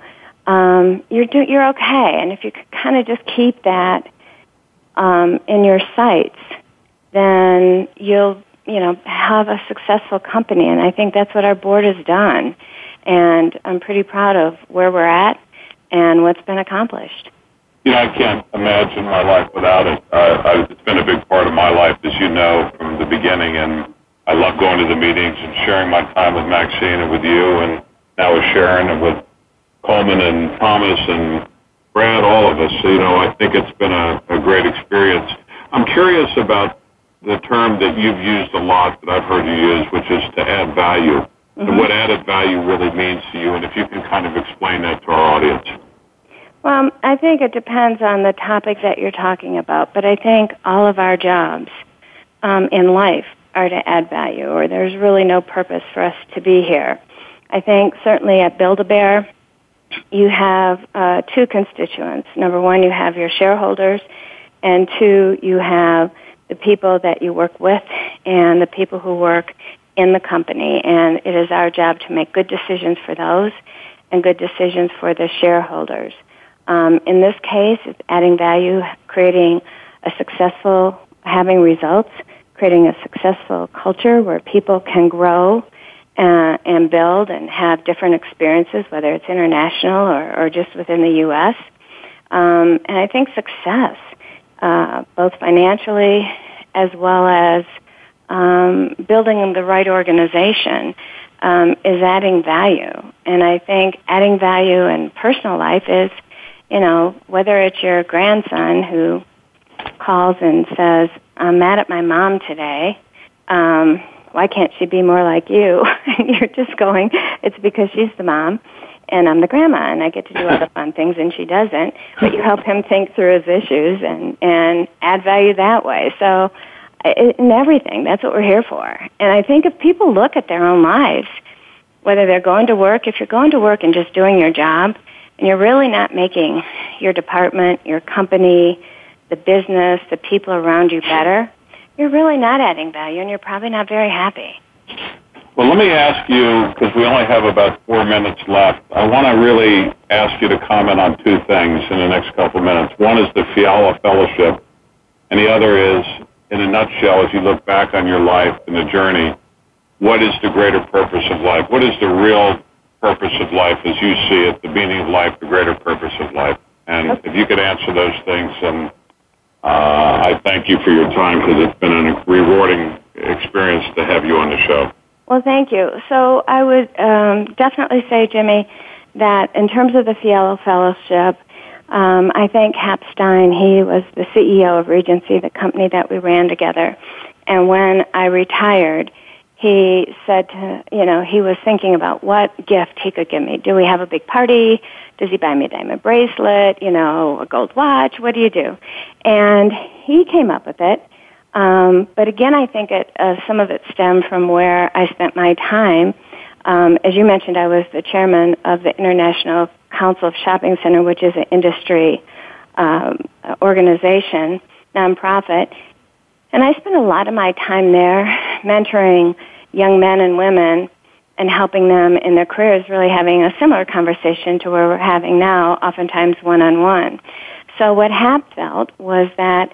Um, you're do, you're okay, and if you kind of just keep that um, in your sights, then you'll you know have a successful company. And I think that's what our board has done. And I'm pretty proud of where we're at and what's been accomplished. You know, I can't imagine my life without it. Uh, I, it's been a big part of my life, as you know, from the beginning. And I love going to the meetings and sharing my time with Maxine and with you, and now with Sharon and with Coleman and Thomas and Brad, all of us. So, you know, I think it's been a, a great experience. I'm curious about the term that you've used a lot that I've heard you use, which is to add value. Mm-hmm. And what added value really means to you, and if you can kind of explain that to our audience. Well, I think it depends on the topic that you're talking about, but I think all of our jobs um, in life are to add value, or there's really no purpose for us to be here. I think certainly at Build-A-Bear, you have uh, two constituents. Number one, you have your shareholders, and two, you have the people that you work with and the people who work in the company. And it is our job to make good decisions for those and good decisions for the shareholders. Um, in this case, it's adding value, creating a successful, having results, creating a successful culture where people can grow uh, and build and have different experiences, whether it's international or, or just within the U.S. Um, and I think success, uh, both financially as well as um, building the right organization, um, is adding value. And I think adding value in personal life is, you know, whether it's your grandson who calls and says, "I'm mad at my mom today." Um, why can't she be more like you? [LAUGHS] you're just going, it's because she's the mom and I'm the grandma and I get to do all the [LAUGHS] fun things and she doesn't. But you help him think through his issues and, and add value that way. So in everything, that's what we're here for. And I think if people look at their own lives, whether they're going to work, if you're going to work and just doing your job, and you're really not making your department, your company, the business, the people around you better, you're really not adding value and you're probably not very happy. Well, let me ask you, because we only have about four minutes left, I want to really ask you to comment on two things in the next couple of minutes. One is the Fiala Fellowship, and the other is, in a nutshell, as you look back on your life and the journey, what is the greater purpose of life? What is the real purpose of life as you see it, the meaning of life, the greater purpose of life? And if you could answer those things, and uh, I thank you for your time because it's been a rewarding experience to have you on the show. Well, thank you. So I would um, definitely say, Jimmy, that in terms of the Fiala Fellowship, um, I think Hap Stein, he was the CEO of Regency, the company that we ran together. And when I retired, he said to, you know, he was thinking about what gift he could give me. Do we have a big party? Does he buy me a diamond bracelet? You know, a gold watch? What do you do? And he came up with it. Um, but again, I think it, uh, some of it stemmed from where I spent my time. Um, as you mentioned, I was the chairman of the International Council of Shopping Center, which is an industry um, organization, nonprofit. And I spent a lot of my time there mentoring young men and women and helping them in their careers, really having a similar conversation to where we're having now, oftentimes one on one. So what HAP felt was that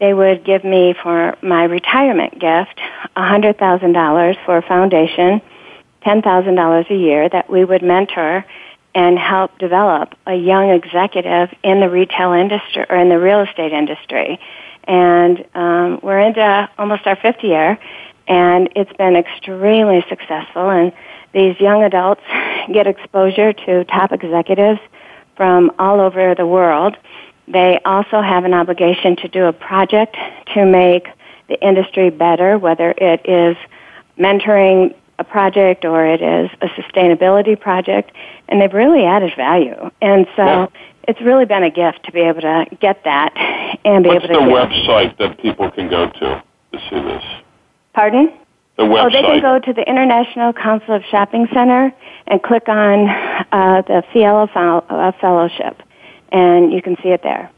they would give me for my retirement gift $100,000 for a foundation, $10,000 a year that we would mentor and help develop a young executive in the retail industry or in the real estate industry. And um, we're into almost our fifth year, and it's been extremely successful. And these young adults [LAUGHS] get exposure to top executives from all over the world. They also have an obligation to do a project to make the industry better, whether it is mentoring a project or it is a sustainability project, and they've really added value. And so yeah. it's really been a gift to be able to get that and be What's able to. What's the website that people can go to to see this? Pardon? The website. Oh, they can go to the International Council of Shopping Center and click on uh, the Fiala uh, Fellowship, and you can see it there.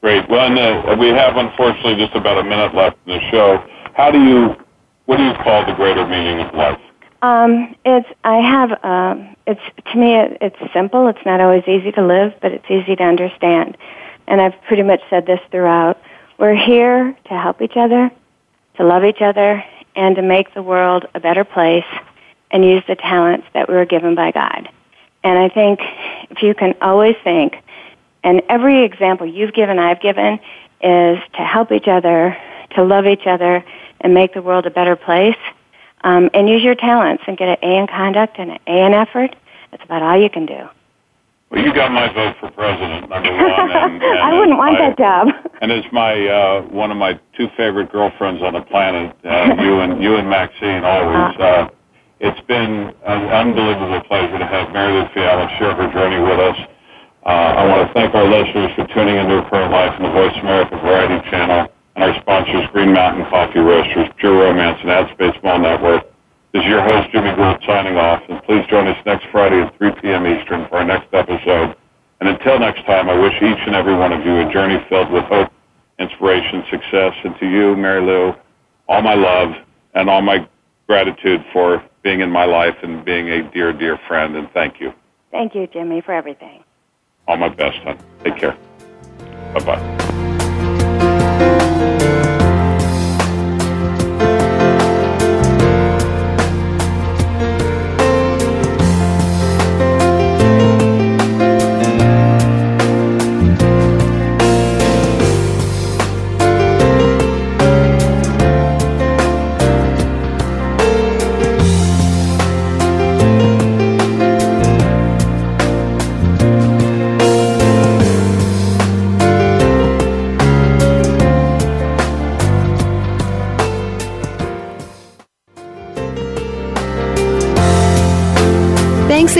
Great. Well, and, uh, we have unfortunately just about a minute left in the show. How do you, what do you call the greater meaning of life? Um, it's I have um, it's to me it, it's simple. It's not always easy to live, but it's easy to understand. And I've pretty much said this throughout. We're here to help each other, to love each other, and to make the world a better place and use the talents that we were given by God. And I think if you can always think, and every example you've given, I've given, is to help each other, to love each other, and make the world a better place, um, and use your talents and get an A in conduct and an A in effort. That's about all you can do. Well, you got my vote for president, number one. And, [LAUGHS] and I wouldn't want my, that job. And as my uh, one of my two favorite girlfriends on the planet, uh, you and you and Maxine always. Uh-huh. Uh, it's been an unbelievable pleasure to have Mary Lou Fiala share her journey with us. Uh, I want to thank our listeners for tuning into Current Life and the Voice America Variety Channel, and our sponsors, Green Mountain Coffee Roasters, Pure Romance, and AdSpace Mall Network. This is your host, Jimmy Gould, signing off, and please join us next Friday at 3 p.m. Eastern for our next episode. And until next time, I wish each and every one of you a journey filled with hope, inspiration, success, and to you, Mary Lou, all my love and all my gratitude for being in my life and being a dear, dear friend. And thank you. Thank you, Jimmy, for everything. All my best, hon. Take care. Bye bye.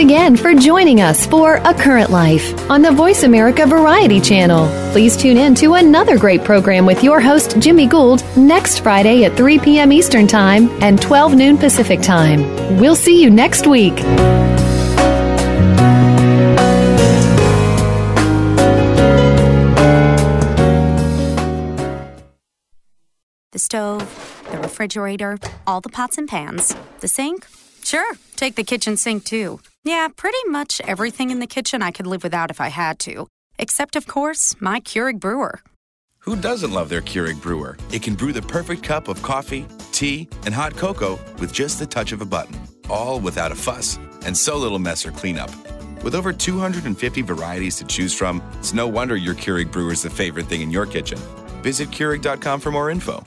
Again for joining us for A Current Life on the Voice America Variety Channel. Please tune in to another great program with your host, Jimmy Gould, next Friday at 3 p.m. Eastern Time and 12 noon Pacific Time. We'll see you next week. The stove, the refrigerator, all the pots and pans, the sink. Sure, take the kitchen sink too. Yeah, pretty much everything in the kitchen I could live without if I had to. Except, of course, my Keurig brewer. Who doesn't love their Keurig brewer? It can brew the perfect cup of coffee, tea, and hot cocoa with just the touch of a button, all without a fuss and so little mess or cleanup. With over 250 varieties to choose from, it's no wonder your Keurig brewer is the favorite thing in your kitchen. Visit Keurig.com for more info.